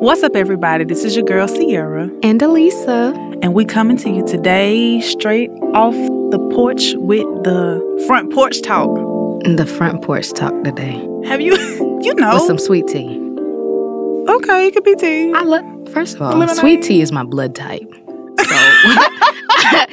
What's up, everybody? This is your girl Sierra, And Elisa. and we coming to you today straight off the porch with the front porch talk. The front porch talk today. Have you, you know? With some sweet tea. okay, it could be tea. I love first of all, Lemonade. sweet tea is my blood type. So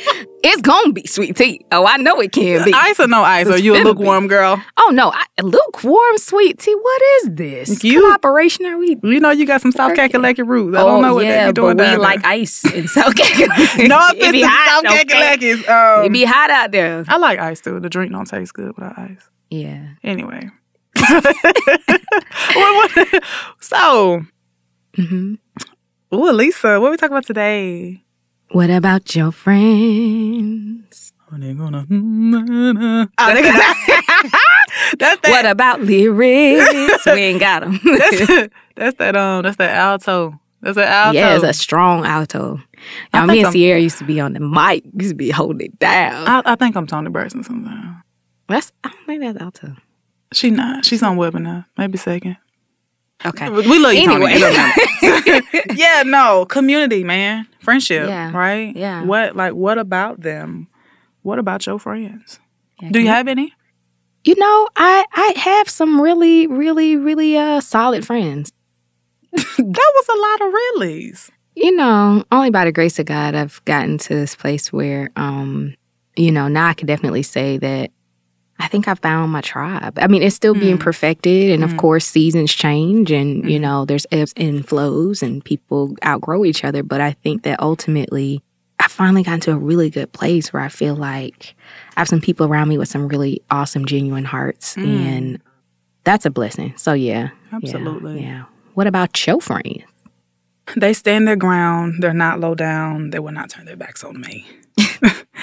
it's gonna be sweet tea. Oh, I know it can be. Ice or no ice? It's Are you a lukewarm girl? Oh no, I, lukewarm sweet tea. What is this? You- operation are we? You know you got some South. Kakalaki roots. I oh don't know what yeah, they be doing but we like ice in South Carolina. No offense to hot. South okay? Kakalakis. Um, It be hot out there. I like ice too. The drink don't taste good without ice. Yeah. Anyway. So, hmm ooh, Lisa, what we talking about today? What about your friends? They gonna. They gonna- that's that. What about lyrics? we ain't got them. that's, that's that. Um, that's that alto. That's that alto. Yeah, it's a strong alto. Now, me and I'm- Sierra used to be on the mic. Used to be holding it down. I, I think I'm Toni Braxton sometimes. That's I don't think that's alto. She not. She's on webinar. Maybe second. Okay. We love you, Toni. Anyway. You. yeah, no, community, man, friendship, Yeah. right? Yeah. What like what about them? What about your friends? Yeah, Do you have any? You know, I I have some really, really, really uh solid friends. that was a lot of reallys. You know, only by the grace of God I've gotten to this place where um, you know, now I can definitely say that I think I found my tribe. I mean, it's still being Mm. perfected and Mm. of course seasons change and you Mhm. know, there's ebbs and flows and people outgrow each other, but I think that ultimately I finally got into a really good place where I feel like I have some people around me with some really awesome genuine hearts Mm. and that's a blessing. So yeah. yeah, Absolutely. Yeah. What about your friends? They stand their ground. They're not low down. They will not turn their backs on me.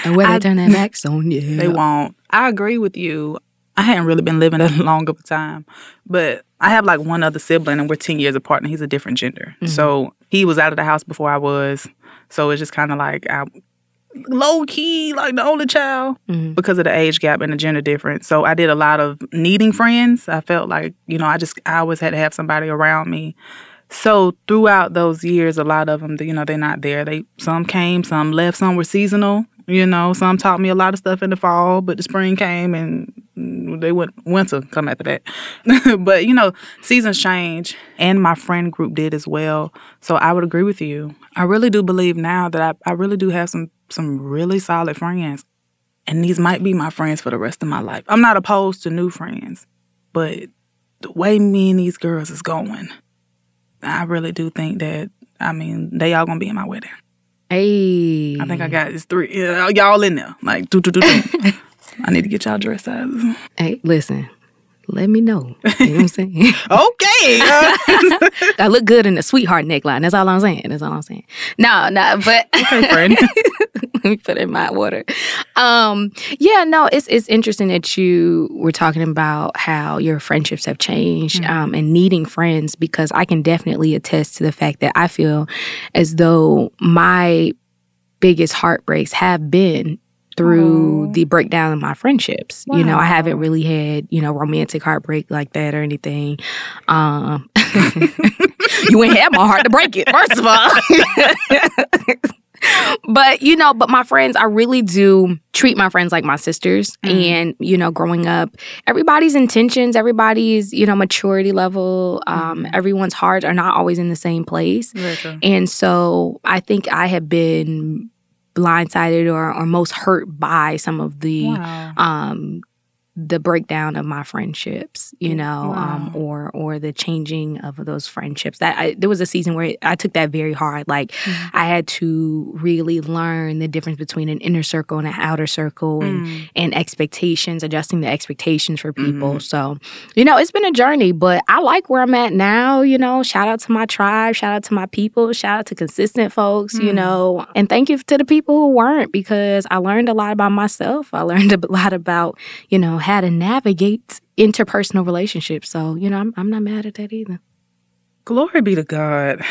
And where I- they turn their backs on you. They won't. I agree with you. I hadn't really been living that long of a time, but I have like one other sibling, and we're ten years apart, and he's a different gender. Mhm. So he was out of the house before I was. So it's just kind of like I, low key, like the only child Mhm. because of the age gap and the gender difference. So I did a lot of needing friends. I felt like you know I just I always had to have somebody around me. So throughout those years, a lot of them, you know, they're not there. They some came, some left, some were seasonal. You know, some taught me a lot of stuff in the fall, but the spring came and they went winter come after that. but you know, seasons change, and my friend group did as well. So I would agree with you. I really do believe now that I, I really do have some some really solid friends, and these might be my friends for the rest of my life. I'm not opposed to new friends, but the way me and these girls is going, I really do think that I mean they all gonna be in my wedding. Hey. I think I got it's three yeah, y'all in there like do do do do. I need to get y'all dress sizes. Hey, listen. Let me know. You know what I'm saying? Okay. I look good in the sweetheart neckline. That's all I'm saying. That's all I'm saying. No, no, but okay, friend. let me put in my water. Um, yeah, no, it's it's interesting that you were talking about how your friendships have changed Mhm. um, and needing friends because I can definitely attest to the fact that I feel as though my biggest heartbreaks have been through Aw. the breakdown of my friendships. You know, I haven't really had, you know, romantic heartbreak like that or anything. Um you ain't had my heart to break it, first of all. But you know, but my friends, I really do treat my friends like my sisters. Mhm. And you know, growing up, everybody's intentions, everybody's you know maturity level, um, Mhm. everyone's hearts are not always in the same place. And so I think I have been blindsided or, or most hurt by some of the Wow. um the breakdown of my friendships you know um or or the changing of those friendships. That I, there was a season where i took that very hard. Like Mhm. i had to really learn the difference between an inner circle and an outer circle and Mm. and expectations adjusting the expectations for people. Mhm. so you know it's been a journey but i like where i'm at now you know. Shout out to my tribe. Shout out to my people. Shout out to consistent folks you Mm. know. And thank you to the people who weren't because i learned a lot about myself. I learned a lot about you know how to navigate interpersonal relationships so you know i'm, I'm not mad at that either Glory be to God.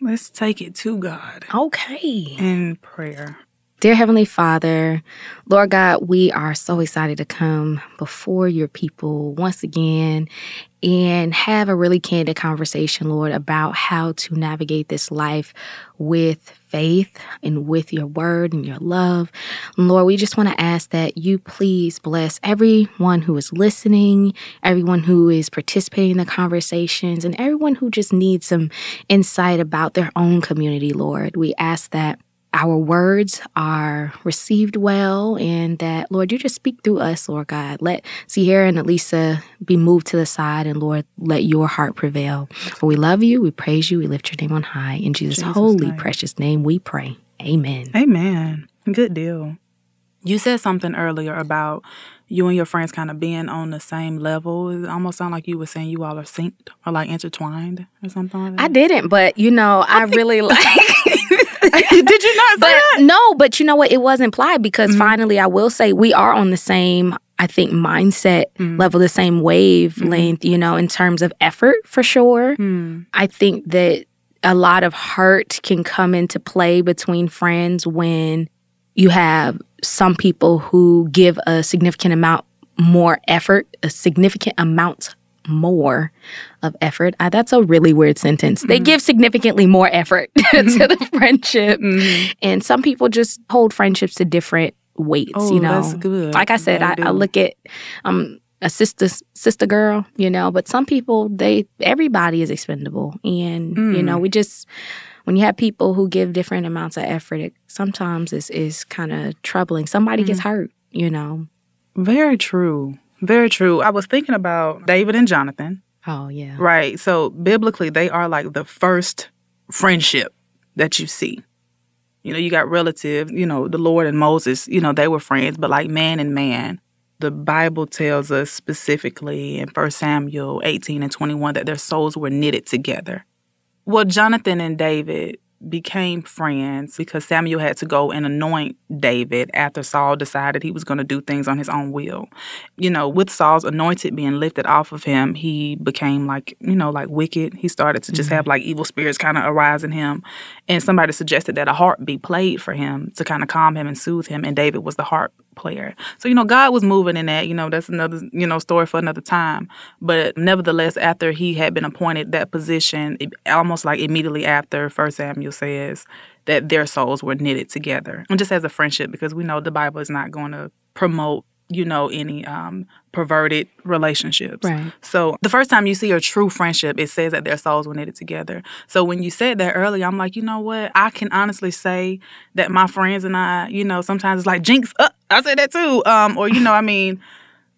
Let's take it to God okay in prayer. Dear Heavenly Father, Lord God, we are so excited to come before your people once again and have a really candid conversation, Lord, about how to navigate this life with faith and with your word and your love. Lord, we just want to ask that you please bless everyone who is listening, everyone who is participating in the conversations, and everyone who just needs some insight about their own community, Lord. We ask that our words are received well and that, Lord, you just speak through us, Lord God. Let Sierra and Elisa be moved to the side and, Lord, let your heart prevail. For we love you, we praise you, we lift your name on high. In Jesus', Jesus holy, name. precious name, we pray. Amen. Amen. Good deal. You said something earlier about you and your friends kind of being on the same level. It almost sounded like you were saying you all are synced or like intertwined or something like that. I didn't, but you know, I, I really like Did you not but, that? No, but you know what? It was implied because mm-hmm. finally, I will say we are on the same. I think mindset mm. level, the same wavelength, mm. you know, in terms of effort for sure. Mm. I think that a lot of hurt can come into play between friends when you have some people who give a significant amount more effort, a significant amount more of effort. Uh, that's a really weird sentence. Mm-hmm. They give significantly more effort to mm-hmm. the friendship. Mm-hmm. And some people just hold friendships to different weights, oh, you know. That's good. Like I said, I, I, look at um a sister sister girl, you know, but some people they everybody is expendable. And, mm. you know, mm. we just when you have people who give different amounts of effort, it sometimes is is kind of troubling. Somebody mm. gets hurt, you know. Very true. Very true. I was thinking about David and Jonathan. Oh, yeah. Right. So biblically, they are like the first friendship that you see. You know, you got relative, you know, the Lord and Moses, you know, they were friends, but like man and man. The Bible tells us specifically in 1 Samuel 18 and 21 that their souls were knitted together. Well, Jonathan and David became friends because Samuel had to go and anoint David after Saul decided he was going to do things on his own will. You know, with Saul's anointed being lifted off of him, he became like, you know, like wicked. He started to just mm-hmm. have like evil spirits kind of arise in him. And somebody suggested that a harp be played for him to kind of calm him and soothe him. And David was the harp player. So, you know, God was moving in that. You know, that's another, you know, story for another time. But nevertheless, after he had been appointed that position, it, almost like immediately after, First Samuel says that their souls were knitted together. And just as a friendship, because we know the Bible is not going to promote you know any um, perverted relationships. Right. So the first time you see a true friendship, it says that their souls were knitted together. So when you said that earlier, I'm like, you know what? I can honestly say that my friends and I, you know, sometimes it's like jinx. Uh, I said that too. Um, or you know, I mean,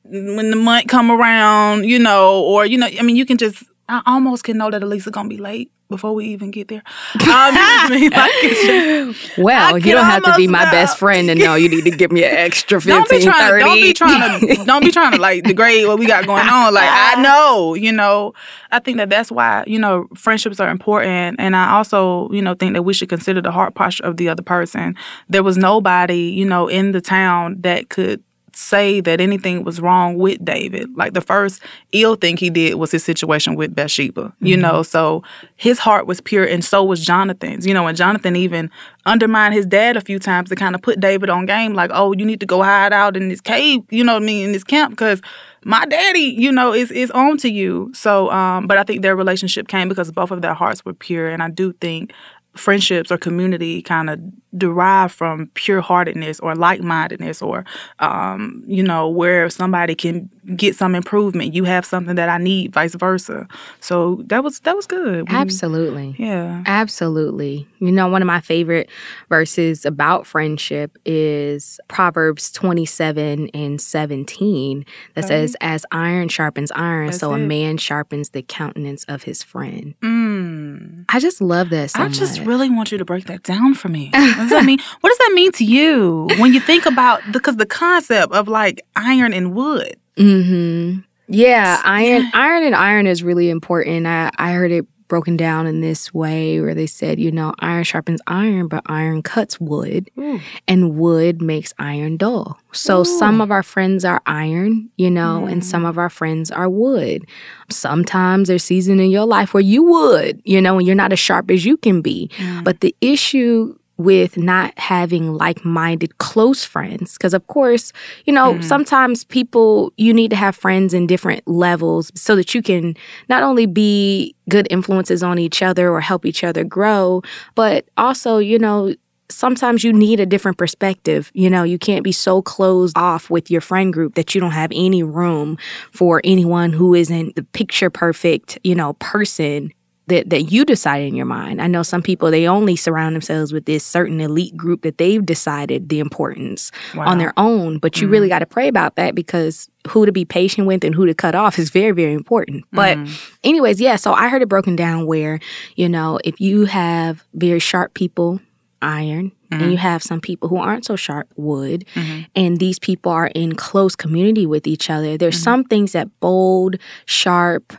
when the month come around, you know, or you know, I mean, you can just. I almost can know that Elisa gonna be late before we even get there. Um, just, well, you don't have to be my know. best friend to know you need to give me an extra 15, don't be trying, 30. Don't be trying to, don't be trying to like degrade what we got going on. Like, I know, you know, I think that that's why, you know, friendships are important. And I also, you know, think that we should consider the heart posture of the other person. There was nobody, you know, in the town that could say that anything was wrong with David. Like the first ill thing he did was his situation with Bathsheba, mm-hmm. you know. So his heart was pure, and so was Jonathan's, you know. And Jonathan even undermined his dad a few times to kind of put David on game, like, oh, you need to go hide out in this cave, you know what I mean, in this camp, because my daddy, you know, is is on to you. So, um, but I think their relationship came because both of their hearts were pure, and I do think friendships or community kind of derive from pure heartedness or like mindedness or um, you know where somebody can get some improvement you have something that i need vice versa. So that was that was good. Absolutely. Yeah. Absolutely. You know one of my favorite verses about friendship is proverbs 27 and 17 that okay. says as iron sharpens iron That's so it. a man sharpens the countenance of his friend. Mm. i just love that so i just really want you to break that down for me does that mean? What does that mean to you when you think about because the concept of like iron and wood? Mm-hmm. Yeah, iron, iron and iron is really important. I I heard it broken down in this way where they said, you know, iron sharpens iron, but iron cuts wood, Ooh. and wood makes iron dull. So Ooh. some of our friends are iron, you know, mm. and some of our friends are wood. Sometimes there's season in your life where you would, you know, and you're not as sharp as you can be. Mm. But the issue with not having like minded close friends. Because, of course, you know, mm-hmm. sometimes people, you need to have friends in different levels so that you can not only be good influences on each other or help each other grow, but also, you know, sometimes you need a different perspective. You know, you can't be so closed off with your friend group that you don't have any room for anyone who isn't the picture perfect, you know, person that, that you decide in your mind. I know some people they only surround themselves with this certain elite group that they've decided the importance wow. on their own. But you mm-hmm. really got to pray about that because who to be patient with and who to cut off is very, very important. But mm-hmm. anyways, yeah, so I heard it broken down where, you know, if you have very sharp people iron mm-hmm. and you have some people who aren't so sharp wood mm-hmm. and these people are in close community with each other there's mm-hmm. some things that bold sharp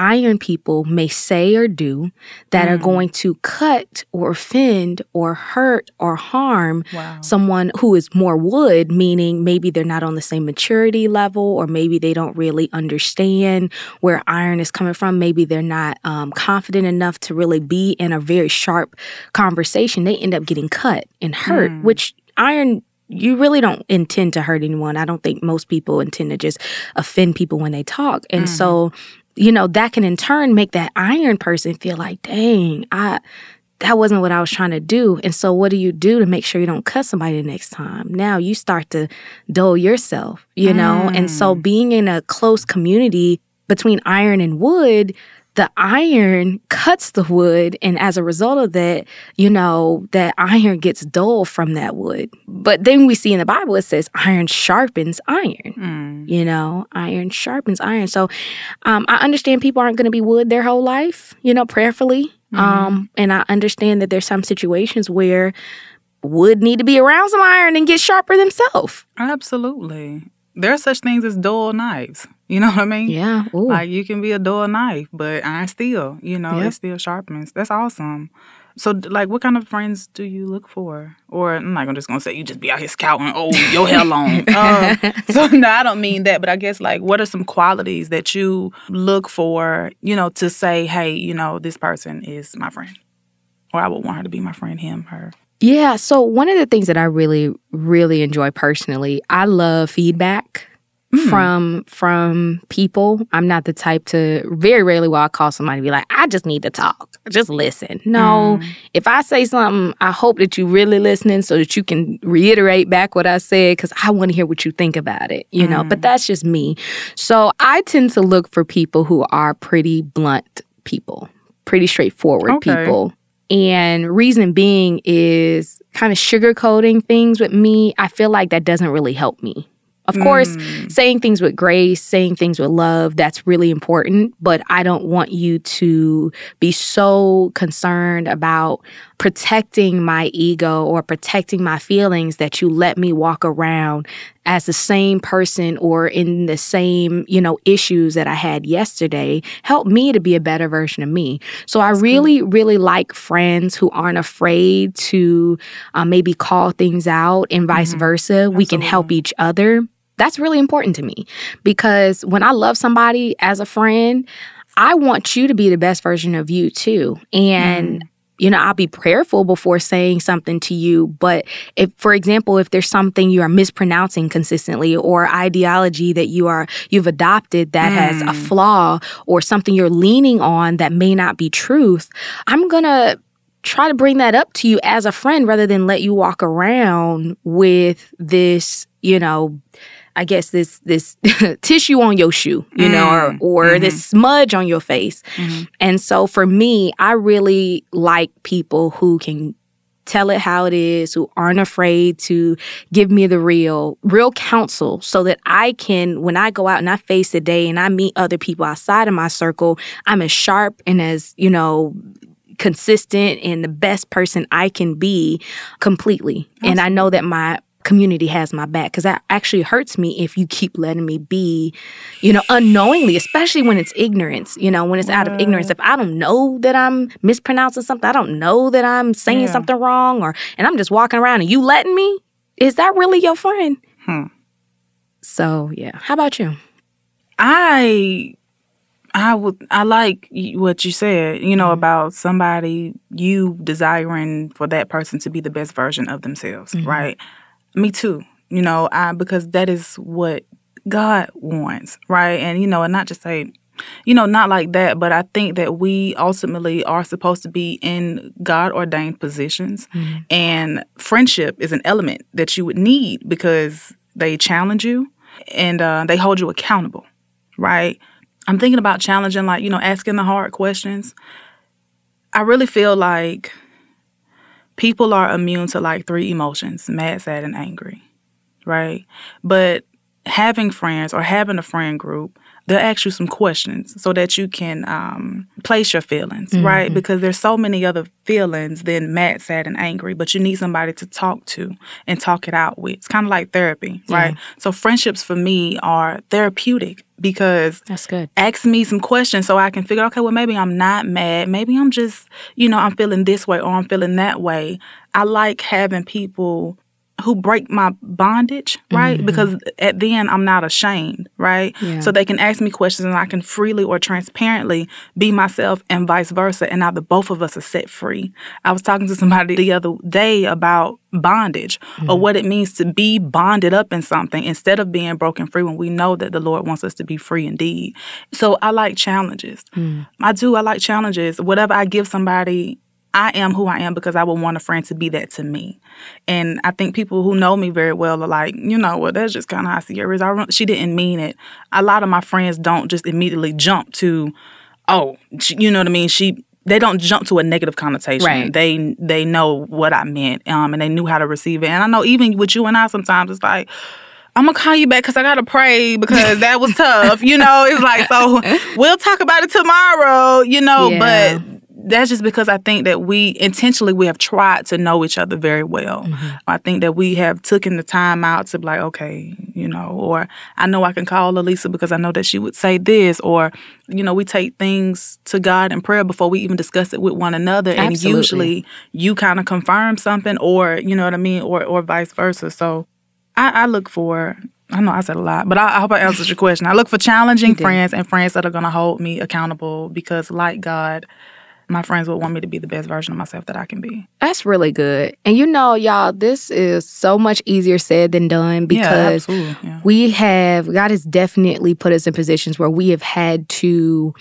iron people may say or do that mm. are going to cut or offend or hurt or harm wow. someone who is more wood, meaning maybe they're not on the same maturity level or maybe they don't really understand where iron is coming from. Maybe they're not um, confident enough to really be in a very sharp conversation. They end up getting cut and hurt, mm. which iron you really don't intend to hurt anyone. I don't think most people intend to just offend people when they talk. And mm. so you know, that can in turn make that iron person feel like, dang, I that wasn't what I was trying to do. And so what do you do to make sure you don't cut somebody the next time? Now you start to dull yourself, you know? Mm. And so mm. being in a close community between iron and wood, the iron cuts the wood and as a result of that you know that iron gets dull from that wood. But then we see in the bible it says iron sharpens iron mm. you know iron sharpens iron. So um, i understand people aren't going to be wood their whole life you know prayerfully. Mm-hmm. um, and i understand that there's some situations where wood need to be around some iron and get sharper themselves. Absolutely there are such things as dull knives. You know what I mean? Yeah. Ooh. Like you can be a dull knife, but iron steel, you know, yep. it still sharpens. That's awesome. So, like, what kind of friends do you look for? Or I'm not just gonna say you just be out here scouting. Oh, your hair long. uh, so, no, I don't mean that. But I guess like, what are some qualities that you look for? You know, to say, hey, you know, this person is my friend, or I would want her to be my friend, him, her. Yeah. So, one of the things that I really, really enjoy personally, I love feedback. Mm. From from people, I'm not the type to very rarely will I call somebody be like, I just need to talk, just listen. No, mm. if I say something, I hope that you're really listening so that you can reiterate back what I said because I want to hear what you think about it. You mm. know, but mm. that's just me. So I tend to look for people who are pretty blunt people, pretty straightforward okay. people. And reason being is kind of sugarcoating things with me. I feel like that doesn't really help me. Of mm. course, saying things with grace, saying things with love, that's really important. But I don't want you to be so concerned about protecting my ego or protecting my feelings that you let me walk around as the same person or in the same, you know, issues that I had yesterday. Help me to be a better version of me. So I really, really like friends who aren't afraid to uh, maybe call things out and vice mm-hmm. versa. Absolutely. We can help each other. That's really important to me because when I love somebody as a friend, I want you to be the best version of you too. And mm you know, I'll be prayerful before saying something to you. But if, for example, if there's something you are mispronouncing consistently or ideology that you are, you've adopted that mm. has a mm. flaw or something you're leaning on that may not be truth, I'm going to try to bring that up to you as a friend rather than let you walk around with this, you know, I guess this this tissue on your shoe, you mm. know, or or mm-hmm. this smudge on your face. Mm-hmm. And so for me, I really like people who can tell it how it is, who aren't afraid to give me the real, real counsel so that I can, when I go out and I face the day and I meet other people outside of my circle, I'm as sharp and as, you know, consistent and the best person I can be completely. Awesome. And I know that my community has my back because that actually hurts me if you keep letting me be, you know, unknowingly, especially when it's ignorance, you know, when it's out of ignorance. If I don't know that I'm mispronouncing something, I don't know that I'm saying yeah. something wrong or and I'm just walking around and you letting me, is that really your friend? Hmm. So, yeah. How about you? I I would I like what you said, you know, mm-hmm. about somebody you desiring for that person to be the best version of themselves, mm-hmm. right? Me too. You know, I because that is what God wants, right? And you know, and not just say you know, not like that, but I think that we ultimately are supposed to be in God ordained positions. Mm-hmm. And friendship is an element that you would need because they challenge you and uh, they hold you accountable, right? I'm thinking about challenging, like, you know, asking the hard questions. I really feel like people are immune to like three emotions mad, sad, and angry, right? But having friends or having a friend group they'll ask you some questions so that you can um, place your feelings, mm-hmm. right? Because there's so many other feelings than mad, sad, and angry, but you need somebody to talk to and talk it out with. It's kind of like therapy, yeah. right? So friendships for me are therapeutic because that's good. Ask me some questions so I can figure, okay, well, maybe I'm not mad. Maybe I'm just, you know, I'm feeling this way or I'm feeling that way. I like having people who break my bondage, right? Mm-hmm. Because at then I'm not ashamed, right? Yeah. So they can ask me questions and I can freely or transparently be myself and vice versa. And now the both of us are set free. I was talking to somebody the other day about bondage mm-hmm. or what it means to be bonded up in something instead of being broken free when we know that the Lord wants us to be free indeed. So I like challenges. Mm. I do. I like challenges. Whatever I give somebody I am who I am because I would want a friend to be that to me. And I think people who know me very well are like, you know, well, that's just kind of how Sierra is. I, she didn't mean it. A lot of my friends don't just immediately jump to, oh, you know what I mean? She they don't jump to a negative connotation. Right. They they know what I meant, um, and they knew how to receive it. And I know even with you and I, sometimes it's like. I'm gonna call you back because I gotta pray because that was tough. You know, it's like so we'll talk about it tomorrow. You know, yeah. but that's just because I think that we intentionally we have tried to know each other very well. Mm-hmm. I think that we have taken the time out to be like, okay, you know, or I know I can call Elisa because I know that she would say this, or you know, we take things to God in prayer before we even discuss it with one another, Absolutely. and usually you kind of confirm something, or you know what I mean, or or vice versa. So I, I look for I know I said a lot, but I, I hope I answered your question. I look for challenging friends and friends that are going to hold me accountable because, like God, my friends would want me to be the best version of myself that I can be. That's really good. And you know, y'all, this is so much easier said than done because yeah, yeah. we have, God has definitely put us in positions where we have had to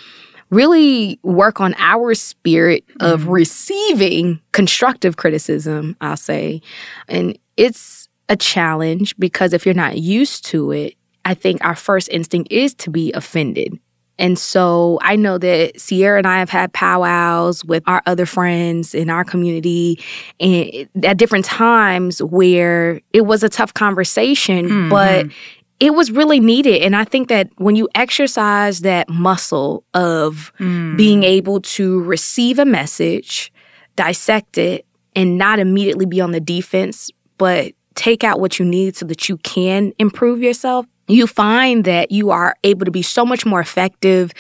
really work on our spirit of mm-hmm. receiving constructive criticism, I'll say. And it's a challenge because if you're not used to it, I think our first instinct is to be offended. And so I know that Sierra and I have had powwows with our other friends in our community and at different times where it was a tough conversation, mm-hmm. but it was really needed. And I think that when you exercise that muscle of mm. being able to receive a message, dissect it, and not immediately be on the defense, but take out what you need so that you can improve yourself, you find that you are able to be so much more effective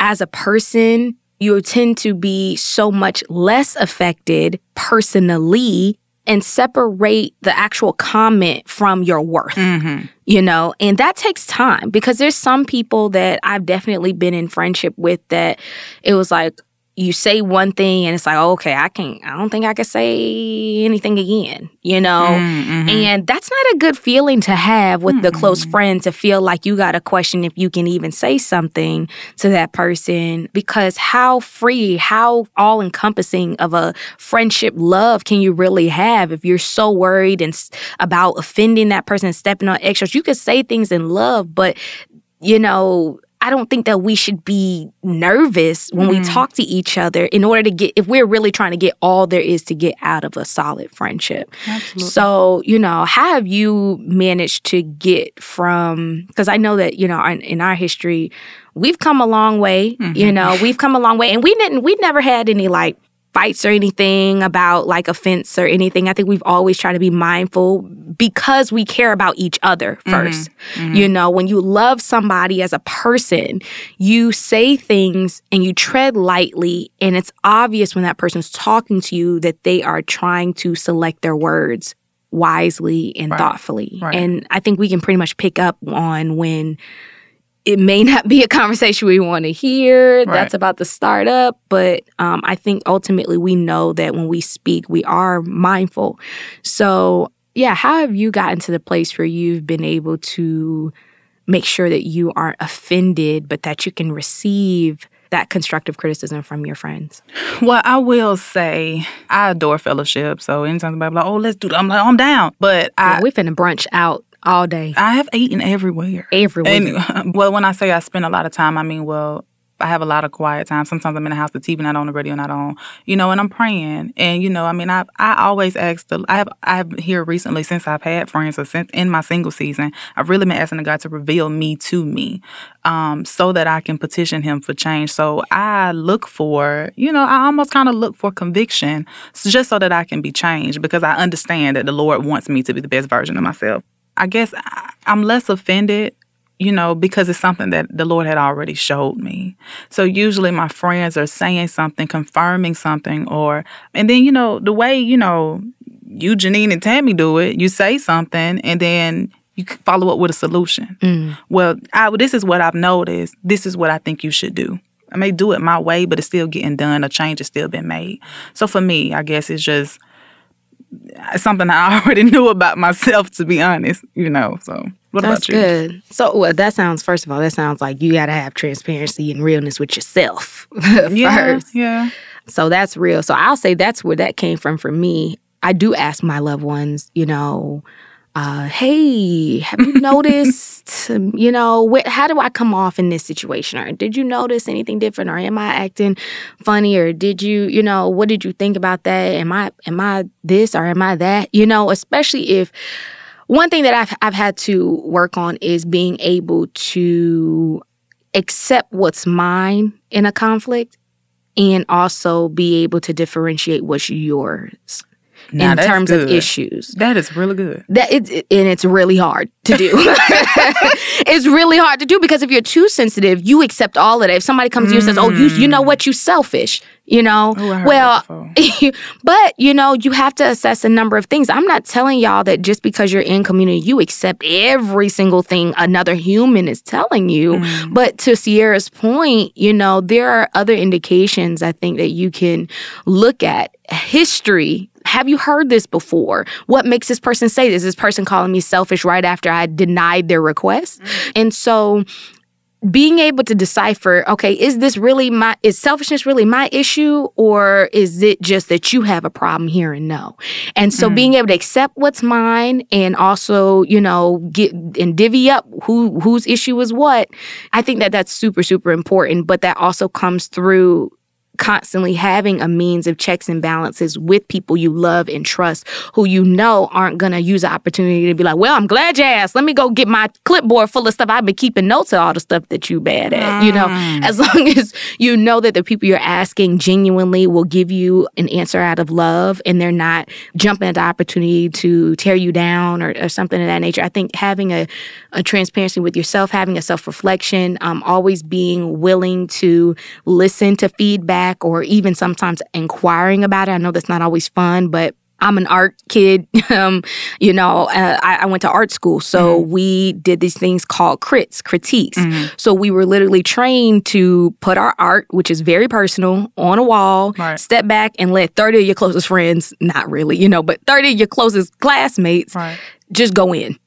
as a person. You tend to be so much less affected personally and separate the actual comment from your worth, mm-hmm. you know, and that takes time because there's some people that I've definitely been in friendship with that it was like, you say one thing and it's like, oh, okay, I can't, I don't think I can say anything again, you know? Mm-hmm. And that's not a good feeling to have with mm-hmm. the close friend to feel like you got to question if you can even say something to that person because how free, how all encompassing of a friendship love can you really have if you're so worried and about offending that person and stepping on eggshells? You could say things in love, but you know, I don't think that we should be nervous when mm. we talk to each other in order to get, if we're really trying to get all there is to get out of a solid friendship. Absolutely. So, you know, how have you managed to get from, because I know that, you know, in, in, our history, we've come a long way, mm-hmm. you know, we've come a long way and we didn't, we never had any like fights or anything about like offense or anything. I think we've always tried to be mindful because we care about each other 1st mm-hmm. mm-hmm. You know, when you love somebody as a person, you say things and you tread lightly, and it's obvious when that person's talking to you that they are trying to select their words wisely and right. thoughtfully. Right. And I think we can pretty much pick up on when it may not be a conversation we want to hear right. that's about to start up but um, i think ultimately we know that when we speak we are mindful so yeah how have you gotten to the place where you've been able to make sure that you aren't offended but that you can receive that constructive criticism from your friends? Well, I will say I adore fellowship. So anytime somebody like, "Oh, let's do that," I'm like, oh, "I'm down." But yeah, I we finna brunch out all day. I have eaten everywhere. Everywhere. And, well, when I say I spend a lot of time, I mean, well, I have a lot of quiet time. Sometimes I'm in the house, the TV not on, the radio not on, you know, and I'm praying. And you know, I mean, I I always ask the I have I've here recently since I've had friends or since in my single season, I've really been asking the God to reveal me to me, um, so that I can petition Him for change. So I look for, you know, I almost kind of look for conviction, just so that I can be changed because I understand that the Lord wants me to be the best version of myself. I guess I'm less offended, you know, because it's something that the Lord had already showed me. So usually my friends are saying something, confirming something, or, and then, you know, the way, you know, you, Janine, and Tammy do it, you say something and then you follow up with a solution. Mm. Well, I, this is what I've noticed. This is what I think you should do. I may do it my way, but it's still getting done. A change has still been made. So for me, I guess it's just something I already knew about myself, to be honest, you know. So, what That's about you? good. So, well, that sounds, first of all, that sounds like you got to have transparency and realness with yourself yeah, first. Yeah. So, that's real. So, I'll say that's where that came from for me. I do ask my loved ones, you know, uh, hey, have you noticed, you know, wh- how do I come off in this situation? Or did you notice anything different? Or am I acting funny? Or did you, you know, what did you think about that? Am I, am I this or am I that? You know, especially if one thing that I've, I've had to work on is being able to accept what's mine in a conflict and also be able to differentiate what's yours now, in terms good. of issues. That is really good. That it's and it's really hard to do. it's really hard to do because if you're too sensitive, you accept all of that. If somebody comes mm. to you and says, "Oh, you you know what? You selfish," you know. Ooh, well, but you know, you have to assess a number of things. I'm not telling y'all that just because you're in community, you accept every single thing another human is telling you. Mm. But to Sierra's point, you know, there are other indications I think that you can look at. History have you heard this before? What makes this person say this? This person calling me selfish right after I denied their request. Mm-hmm. And so being able to decipher, okay, is this really my is selfishness really my issue or is it just that you have a problem here and no? And so mm. being able to accept what's mine and also, you know, get and divvy up who whose issue is what, I think that that's super super important, but that also comes through constantly having a means of checks and balances with people you love and trust who you know aren't going to use the opportunity to be like, well, I'm glad you asked. Let me go get my clipboard full of stuff. I've been keeping notes of all the stuff that you bad at. Mm. You know, mm. as long as you know that the people you're asking genuinely will give you an answer out of love and they're not jumping at the opportunity to tear you down or, or something of that nature. I think having a, a transparency with yourself, having a self reflection, um, always being willing to listen to feedback feedback or even sometimes inquiring about it. I know that's not always fun, but I'm an art kid. um, you know, uh, I, I, went to art school. So mm-hmm. we did these things called crits, critiques. Mm-hmm. So we were literally trained to put our art, which is very personal, on a wall, right. step back and let 30 of your closest friends, not really, you know, but 30 of your closest classmates right. just go in.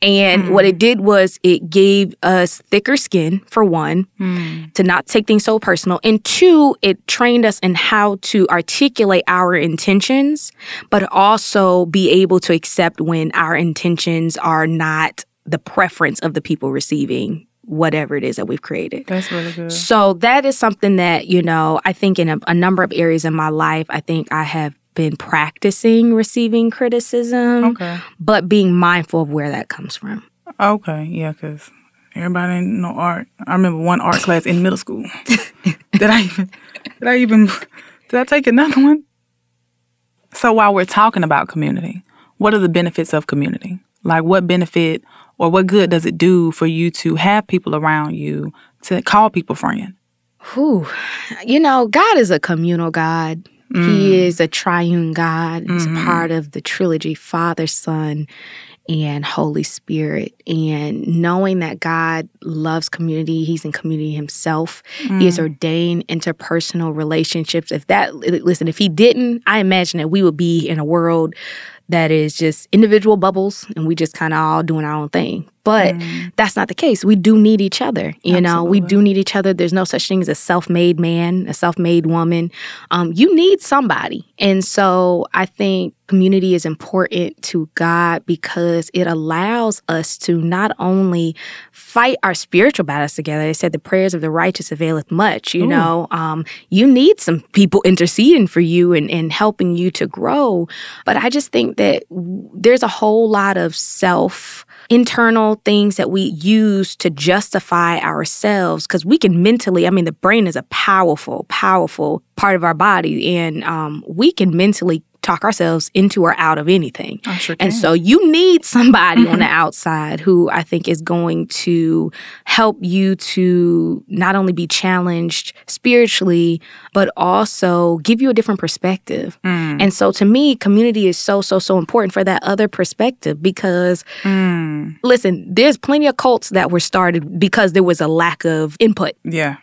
And mm. what it did was it gave us thicker skin, for one, mm. to not take things so personal. And two, it trained us in how to articulate our intentions, but also be able to accept when our intentions are not the preference of the people receiving whatever it is that we've created. That's really good. So that is something that, you know, I think in a, a number of areas in my life, I think I have been practicing receiving criticism, okay. but being mindful of where that comes from. Okay, yeah, because everybody know art. I remember one art class in middle school. did I even? Did I even? Did I take another one? So while we're talking about community, what are the benefits of community? Like, what benefit or what good does it do for you to have people around you to call people friend? Whew. You know, God is a communal God. Mm. He is a triune God. He's mm-hmm. part of the trilogy Father, Son, and Holy Spirit. And knowing that God loves community, He's in community Himself. Mm. He has ordained interpersonal relationships. If that, listen, if He didn't, I imagine that we would be in a world that is just individual bubbles and we just kind of all doing our own thing. But mm. that's not the case. We do need each other. You Absolutely. know, we do need each other. There's no such thing as a self made man, a self made woman. Um, you need somebody. And so I think community is important to God because it allows us to not only fight our spiritual battles together. They said the prayers of the righteous availeth much. You Ooh. know, um, you need some people interceding for you and, and helping you to grow. But I just think that there's a whole lot of self internal things that we use to justify ourselves because we can mentally i mean the brain is a powerful powerful part of our body and um, we can mentally talk ourselves into or out of anything. Sure and so you need somebody on the outside who I think is going to help you to not only be challenged spiritually, but also give you a different perspective. Mm. And so to me, community is so, so, so important for that other perspective because, mm. listen, there's plenty of cults that were started because there was a lack of input. Yeah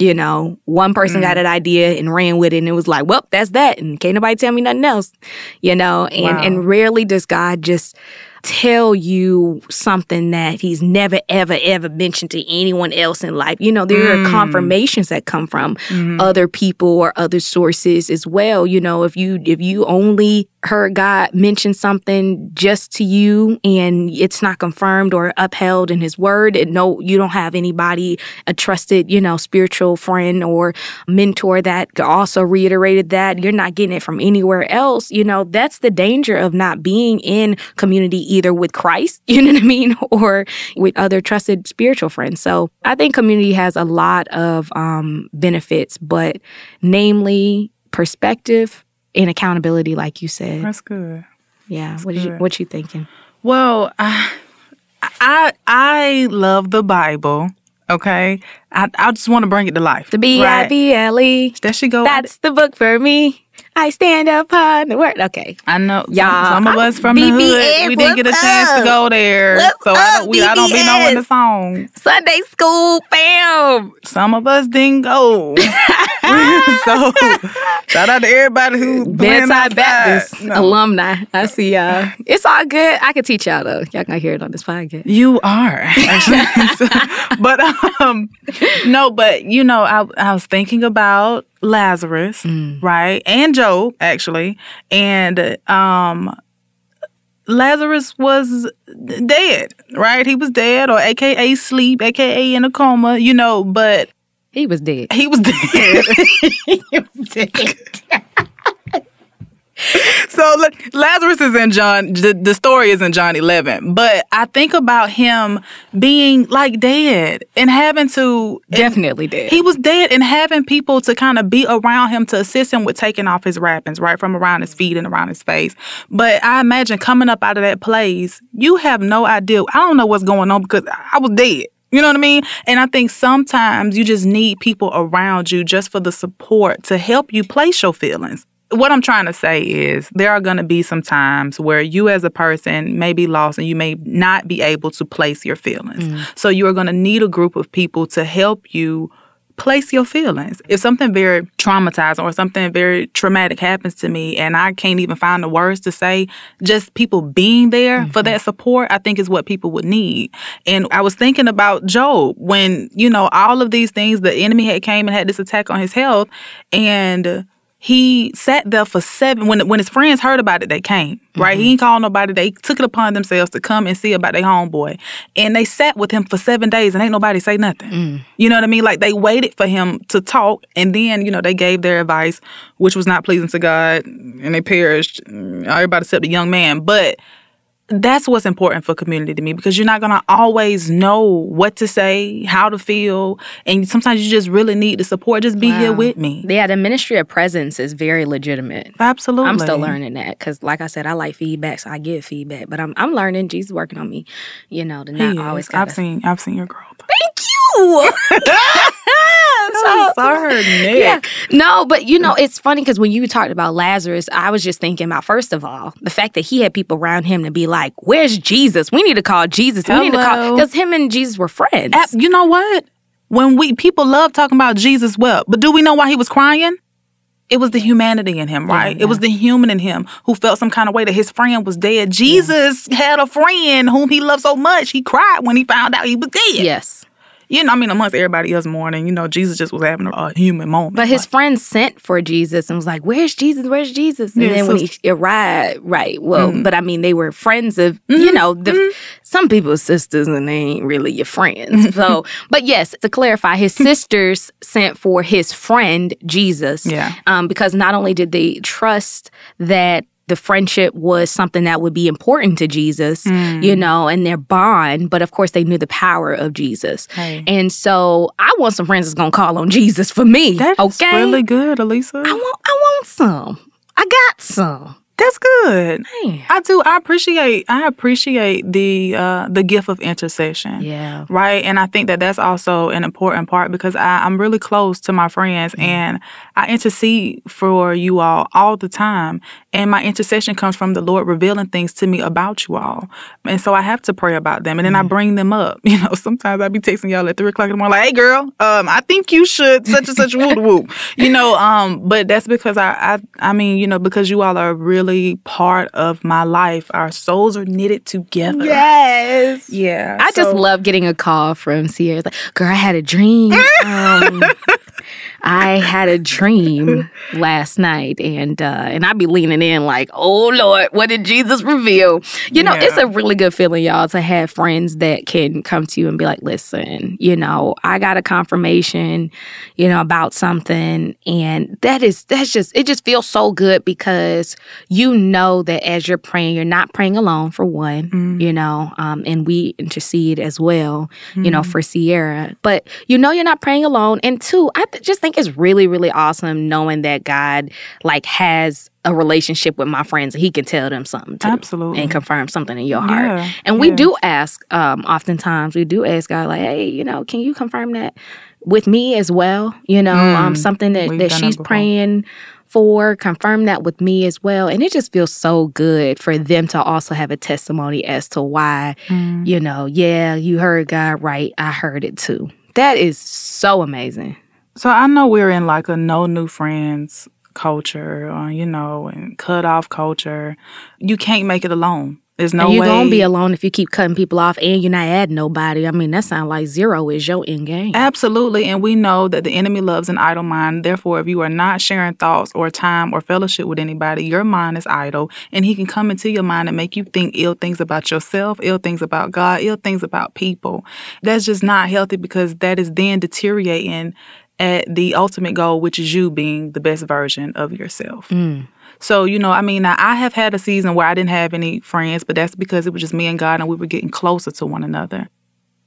you know, one person mm. got an idea and ran with it and it was like, well, that's that. And can't nobody tell me nothing else, you know, and, wow. and rarely does God just tell you something that he's never, ever, ever mentioned to anyone else in life. You know, there mm. are confirmations that come from mm. other people or other sources as well. You know, if you if you only heard God mention something just to you and it's not confirmed or upheld in his word, and no, you don't have anybody, a trusted, you know, spiritual friend or mentor that also reiterated that, you're not getting it from anywhere else, you know, that's the danger of not being in community either with Christ, you know what I mean, or with other trusted spiritual friends. So I think community has a lot of um, benefits, but namely perspective and accountability, like you said. That's good. Yeah. That's what good. you what you thinking? Well, I I I love the Bible. Okay, I I just want to bring it to life. The B I B L E. There she go. That's the book for me. I stand upon the word. Okay, I know y'all. Some, some of us from BBS, the hood, we didn't get a chance up? to go there, what's so up, I don't. We, I don't be knowing the song. Sunday school, fam. Some of us didn't go. so shout out to everybody who bedside Baptist no. alumni. I see y'all. It's all good. I can teach y'all though. Y'all gonna hear it on this podcast. You are, but um, no, but you know, I I was thinking about Lazarus, mm. right? And Job, actually. And um Lazarus was dead, right? He was dead or aka sleep, aka in a coma, you know, but he was dead. He was dead. he was dead. so Lazarus is in John. The, the, story is in John 11, but I think about him being like dead and having to definitely dead. He was dead and having people to kind of be around him to assist him with taking off his wrappings, right from around his feet and around his face. But I imagine coming up out of that place, you have no idea. I don't know what's going on because I was dead. You know what I mean? And I think sometimes you just need people around you just for the support to help you place your feelings what I'm trying to say is there are going to be some times where you as a person may be lost and you may not be able to place your feelings. Mm. So you are going to need a group of people to help you place your feelings. If something very traumatizing or something very traumatic happens to me and I can't even find the words to say, just people being there mm-hmm. for that support, I think is what people would need. And I was thinking about Job when, you know, all of these things, the enemy had came and had this attack on his health and he sat there for seven when when his friends heard about it they came right? Mm-hmm. he didn't call nobody. They took it upon themselves to come and see about their homeboy. And they sat with him for seven days and ain't nobody say nothing. Mm. you know what i mean? Like they waited for him to talk and then you know they gave their advice which was not pleasing to god and they perished. Everybody except the young man. But that's what's important for community to me because you're not going to always know what to say, how to feel, and sometimes you just really need the support. Just be wow. here with me. Yeah, the ministry of presence is very legitimate. Absolutely, I'm still learning that because, like I said, I like feedback, so I give feedback. But I'm I'm learning. Jesus working on me. You know, to not always. Gotta... I've seen I've seen your growth. Thank you. so, sorry. Nick. Yeah. No, but you know, it's funny because when you talked about Lazarus, I was just thinking about first of all the fact that he had people around him to be like, "Where's Jesus? We need to call Jesus. We need to call because him and Jesus were friends." Ab- You know what? When we people love talking about Jesus well, but do we know why he was crying? It was the humanity in him, right? Yeah, It was the human in him who felt some kind of way that his friend was dead. Jesus had a friend whom he loved so much, he cried when he found out he was dead. yes. You know, I mean, amongst everybody else mourning, you know, Jesus just was having a, a human moment. But his Like, friends sent for Jesus and was like, "Where's Jesus? Where's Jesus?" And Yeah, then when he arrived, right? Well, Mm-hmm. but I mean, they were friends of you know the some people's sisters, and they ain't really your friends. so, but yes, to clarify, his sisters sent for his friend Jesus, Yeah. um, because not only did they trust that. The friendship was something that would be important to Jesus, Mm. you know, and their bond. But of course, they knew the power of Jesus. Hey. And so I want some friends that's gonna call on Jesus for me. That's okay. really good, Elisa. I want I want some. I got some. That's good. Man. I do. I appreciate. I appreciate the uh, the gift of intercession. Yeah. Right. And I think that that's also an important part because I, I'm really close to my friends Mm-hmm. and I intercede for you all all the time. And my intercession comes from the Lord revealing things to me about you all. And so I have to pray about them and then I Mm-hmm. bring them up. You know, sometimes I be texting y'all at three o'clock in the morning, like, hey girl, um, I think you should such and such whoop whoop. You know, um, but that's because I, I I mean, you know, because you all are really part of my life. Our souls are knitted together. Yes. Yeah. I just love getting a call from Sierra. Like, girl, I had a dream. um, I had a dream last night, and uh, and I'd be leaning in like, oh Lord, what did Jesus reveal? You know, it's a really good feeling, y'all, to have friends that can come to you and be like, listen, you know, I got a confirmation, you know, about something, and that is that's just it just feels so good because you know that as you're praying, you're not praying alone for one, you know, um, and we intercede as well, you know, for Sierra. But you know, you're not praying alone, and two, I th- just think it's really, really awesome knowing that God like has a relationship with my friends and He can tell them something too, Absolutely. and confirm something in your heart. Yeah, And we yeah. do ask, um, oftentimes we do ask God, like, hey, you know, can you confirm that with me as well? You know, um, Mm, something that, that done that she's praying for, confirm that with me as well. And it just feels so good for them to also have a testimony as to why, Mm. you know, yeah, you heard God right. I heard it too. That is so amazing. So I know we're in like a no new friends culture, or, you know, and cut off culture. You can't make it alone. There's no and you're way. gonna be alone if you keep cutting people off and you're not adding nobody. I mean, that sounds like zero is your end game. Absolutely. And we know that the enemy loves an idle mind. Therefore, if you are not sharing thoughts or time or fellowship with anybody, your mind is idle. And he can come into your mind and make you think ill things about yourself, ill things about God, ill things about people. That's just not healthy because that is then deteriorating at the ultimate goal, which is you being the best version of yourself. Mm. So, you know, I mean, I have had a season where I didn't have any friends, but that's because it was just me and God and we were getting closer to one another.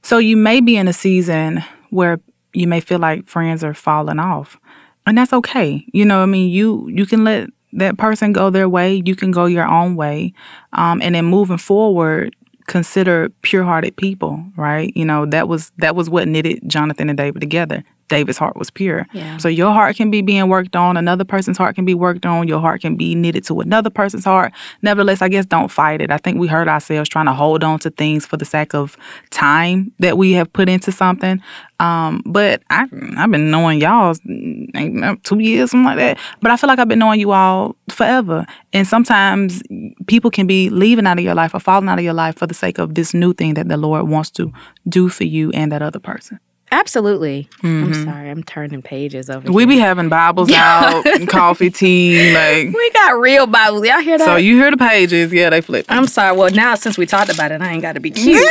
So, you may be in a season where you may feel like friends are falling off, and that's okay. You know, I mean, you you can let that person go their way, you can go your own way, um, and then moving forward, consider pure-hearted people, right? You know, that was that was what knitted Jonathan and David together. David's heart was pure. Yeah. So your heart can be being worked on, another person's heart can be worked on, your heart can be knitted to another person's heart. Nevertheless, I guess don't fight it. I think we hurt ourselves trying to hold on to things for the sake of time that we have put into something. Um, but I, I've been knowing y'all two years, something like that. But I feel like I've been knowing you all forever. And sometimes people can be leaving out of your life or falling out of your life for the sake of this new thing that the Lord wants to do for you and that other person. Absolutely. I'm mm-hmm. sorry, I'm turning pages over. We here. be having Bibles out, and coffee, tea, like. we got real Bibles. Y'all hear that? So you hear the pages? Yeah, they flip. I'm sorry. Well, now since we talked about it, I ain't got to be cute.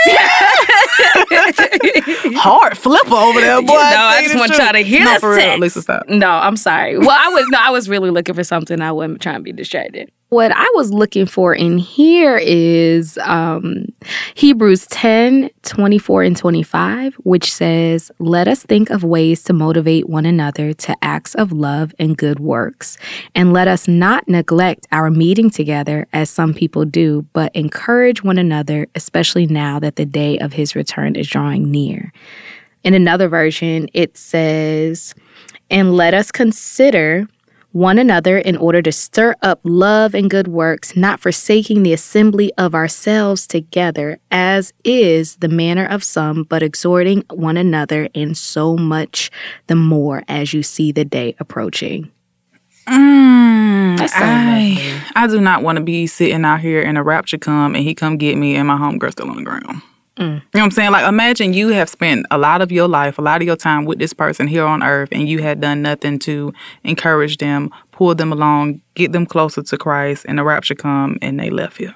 Hard flipper over there, boy. no, I just want y'all to hear no, this for real. Lisa, stop. No, I'm sorry. Well, I was no, I was really looking for something. I wasn't trying to be distracted. What I was looking for in here is um, Hebrews 10, 24 and 25, which says, Let us think of ways to motivate one another to acts of love and good works. And let us not neglect our meeting together as some people do, but encourage one another, especially now that the day of his return is drawing near. In another version, it says, And let us consider one another in order to stir up love and good works, not forsaking the assembly of ourselves together, as is the manner of some, but exhorting one another, and so much the more as you see the day approaching. Mm, I, I do not want to be sitting out here and a rapture come and he come get me and my homegirl still on the ground. Mm. You know what I'm saying? Like, imagine you have spent a lot of your life, a lot of your time with this person here on earth, and you had done nothing to encourage them, pull them along, get them closer to Christ, and the rapture come and they left you.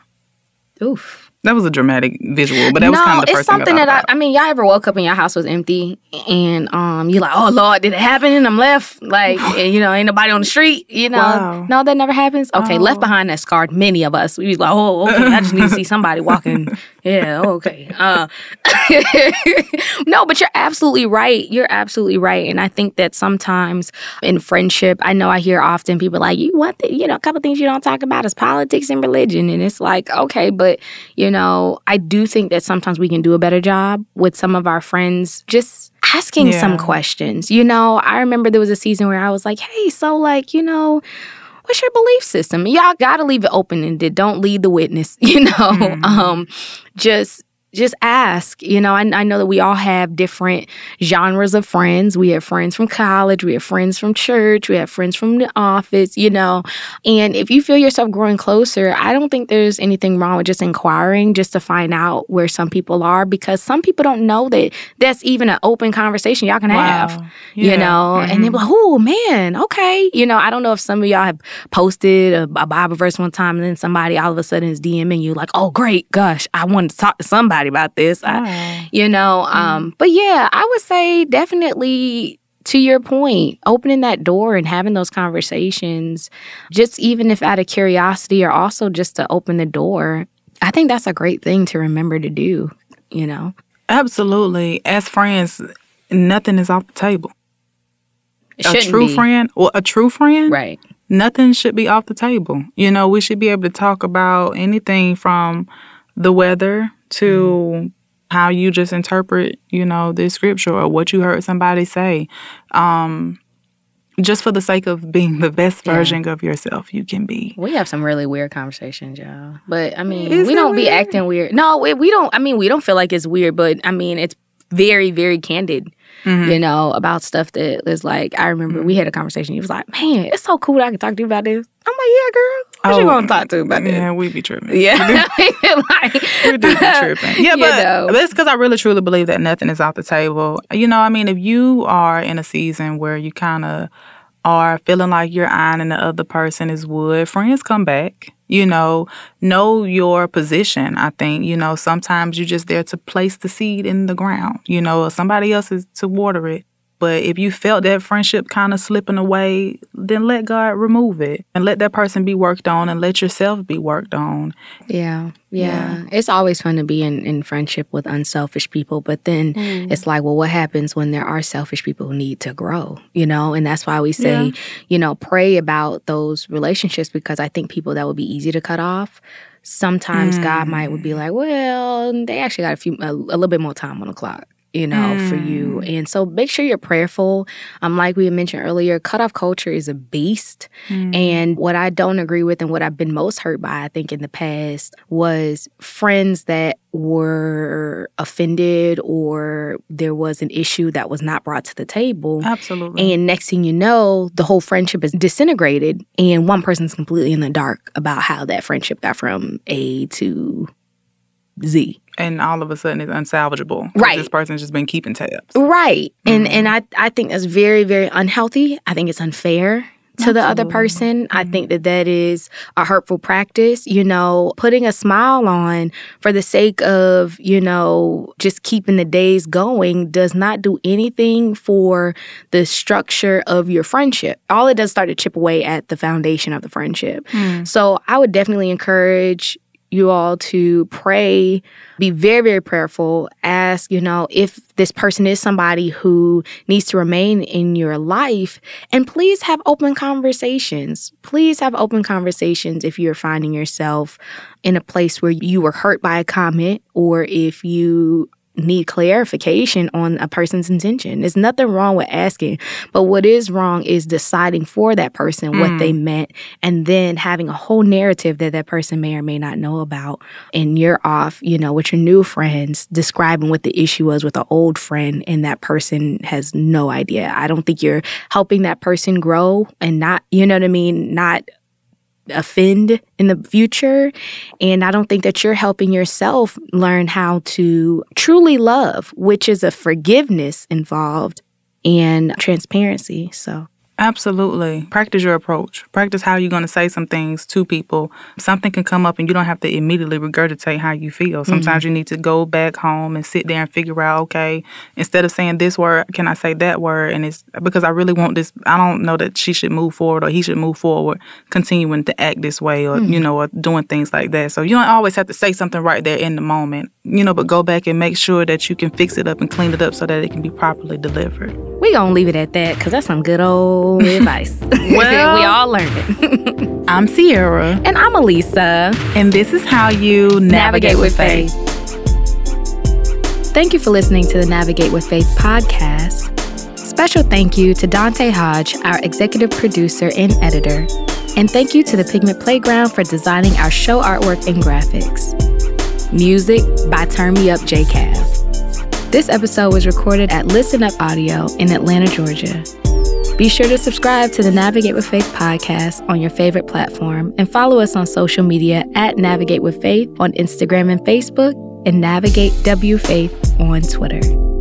Oof. That was a dramatic visual, but that no, was kind of the it's first something thing I that I, I mean, y'all ever woke up and your house was empty and um you're like, oh Lord, did it happen? And I'm left like, and, you know, ain't nobody on the street. You know, Wow. no, that never happens. Okay, Oh. left behind that scarred many of us. We was like, oh, okay, I just need to see somebody walking. Yeah, okay. Uh, no, but you're absolutely right. You're absolutely right, and I think that sometimes in friendship, I know I hear often people like, you what? The, you know, a couple things you don't talk about is politics and religion, and it's like, okay, but you know, I do think that sometimes we can do a better job with some of our friends just asking some questions. You know, I remember there was a season where I was like, hey, so like, you know, what's your belief system? Y'all gotta leave it open ended. Don't lead the witness, you know. Mhm. Um, just just ask. You know, I, I know that we all have different genres of friends. We have friends from college, we have friends from church, we have friends from the office, you know. And if you feel yourself growing closer, I don't think there's anything wrong with just inquiring just to find out where some people are because some people don't know that that's even an open conversation y'all can have Wow. you Yeah. know, and they're mm-hmm. like, oh man, okay. You know, I don't know if some of y'all have posted a, a Bible verse one time and then somebody all of a sudden is DMing you like, oh great, gosh, I wanted to talk to somebody about this. I, you know, um, but yeah, I would say definitely to your point, opening that door and having those conversations, just even if out of curiosity or also just to open the door, I think that's a great thing to remember to do, you know. Absolutely. As friends, nothing is off the table. A true be. friend well, a true friend, Right. nothing should be off the table. You know, we should be able to talk about anything from the weather to Mm-hmm. how you just interpret, you know, this scripture or what you heard somebody say. Um, just for the sake of being the best Yeah. version of yourself you can be. We have some really weird conversations, y'all. But I mean, Is we don't be acting weird. No, we, we don't. I mean, we don't feel like it's weird, but I mean, it's very, very candid. Mhm. You know, about stuff that is like. I remember we had a conversation. He was like, "Man, it's so cool that I can talk to you about this." I'm like, "Yeah, girl. Oh, want to talk to about Yeah, this?" we be tripping. Yeah, like, we do be tripping. Yeah, but know. that's because I really truly believe that nothing is off the table. You know, I mean, if you are in a season where you kind of are feeling like you're ironing the other person is wood, friends come back. You know, know your position. I think, you know, sometimes you're just there to place the seed in the ground, you know, somebody else is to water it. But if you felt that friendship kind of slipping away, then let God remove it and let that person be worked on and let yourself be worked on. Yeah, yeah, It's always fun to be in, in friendship with unselfish people, but then mm. it's like, well, what happens when there are selfish people who need to grow, you know? And that's why we say, Yeah. you know, pray about those relationships because I think people that would be easy to cut off. Sometimes God might would be mm. like, well, they actually got a few a, a little bit more time on the clock. You know, for you. And so make sure you're prayerful. Um, like we had mentioned earlier, cutoff culture is a beast. And what I don't agree with and what I've been most hurt by, I think, in the past was friends that were offended or there was an issue that was not brought to the table. Absolutely. And next thing you know, the whole friendship is disintegrated, and one person's completely in the dark about how that friendship got from A to Z. and all of a sudden it's unsalvageable. Right. This person's just been keeping tabs. Right. And Mhm. and I I think that's very very unhealthy. I think it's unfair to the other Absolutely. person. I think that that is a hurtful practice, you know, putting a smile on for the sake of, you know, just keeping the days going does not do anything for the structure of your friendship. All it does is start to chip away at the foundation of the friendship. So I would definitely encourage you all to pray, be very, very prayerful. Ask, you know, if this person is somebody who needs to remain in your life. And please have open conversations. Please have open conversations if you're finding yourself in a place where you were hurt by a comment or if you need clarification on a person's intention. There's nothing wrong with asking, but what is wrong is deciding for that person mm. what they mm. meant and then having a whole narrative that that person may or may not know about. And you're off, you know, with your new friends describing what the issue was with an old friend and that person has no idea. I don't think you're helping that person grow and not, you know what I mean, not offend in the future. And I don't think that you're helping yourself learn how to truly love, which is a forgiveness involved and transparency. So. Absolutely. Practice your approach. Practice how you're going to say some things to people. Something can come up and you don't have to immediately regurgitate how you feel. Sometimes mm-hmm. you need to go back home and sit there and figure out, okay, instead of saying this word, can I say that word? And it's because I really want this. I don't know that she should move forward or he should move forward, continuing to act this way or, mm-hmm. you know, or doing things like that. So you don't always have to say something right there in the moment, you know, but go back and make sure that you can fix it up and clean it up so that it can be properly delivered. We gonna leave it at that because that's some good old advice. well, we all learned it. I'm Sierra, and I'm Elisa, and this is how you navigate, navigate with faith. faith. Thank you for listening to the Navigate with Faith podcast. Special thank you to Dante Hodge, our executive producer and editor, and thank you to the Pigment Playground for designing our show artwork and graphics. Music by Turn Me Up JCav. This episode was recorded at Listen Up Audio in Atlanta, Georgia. Be sure to subscribe to the Navigate with Faith podcast on your favorite platform and follow us on social media at Navigate with Faith on Instagram and Facebook and Navigate W Faith on Twitter.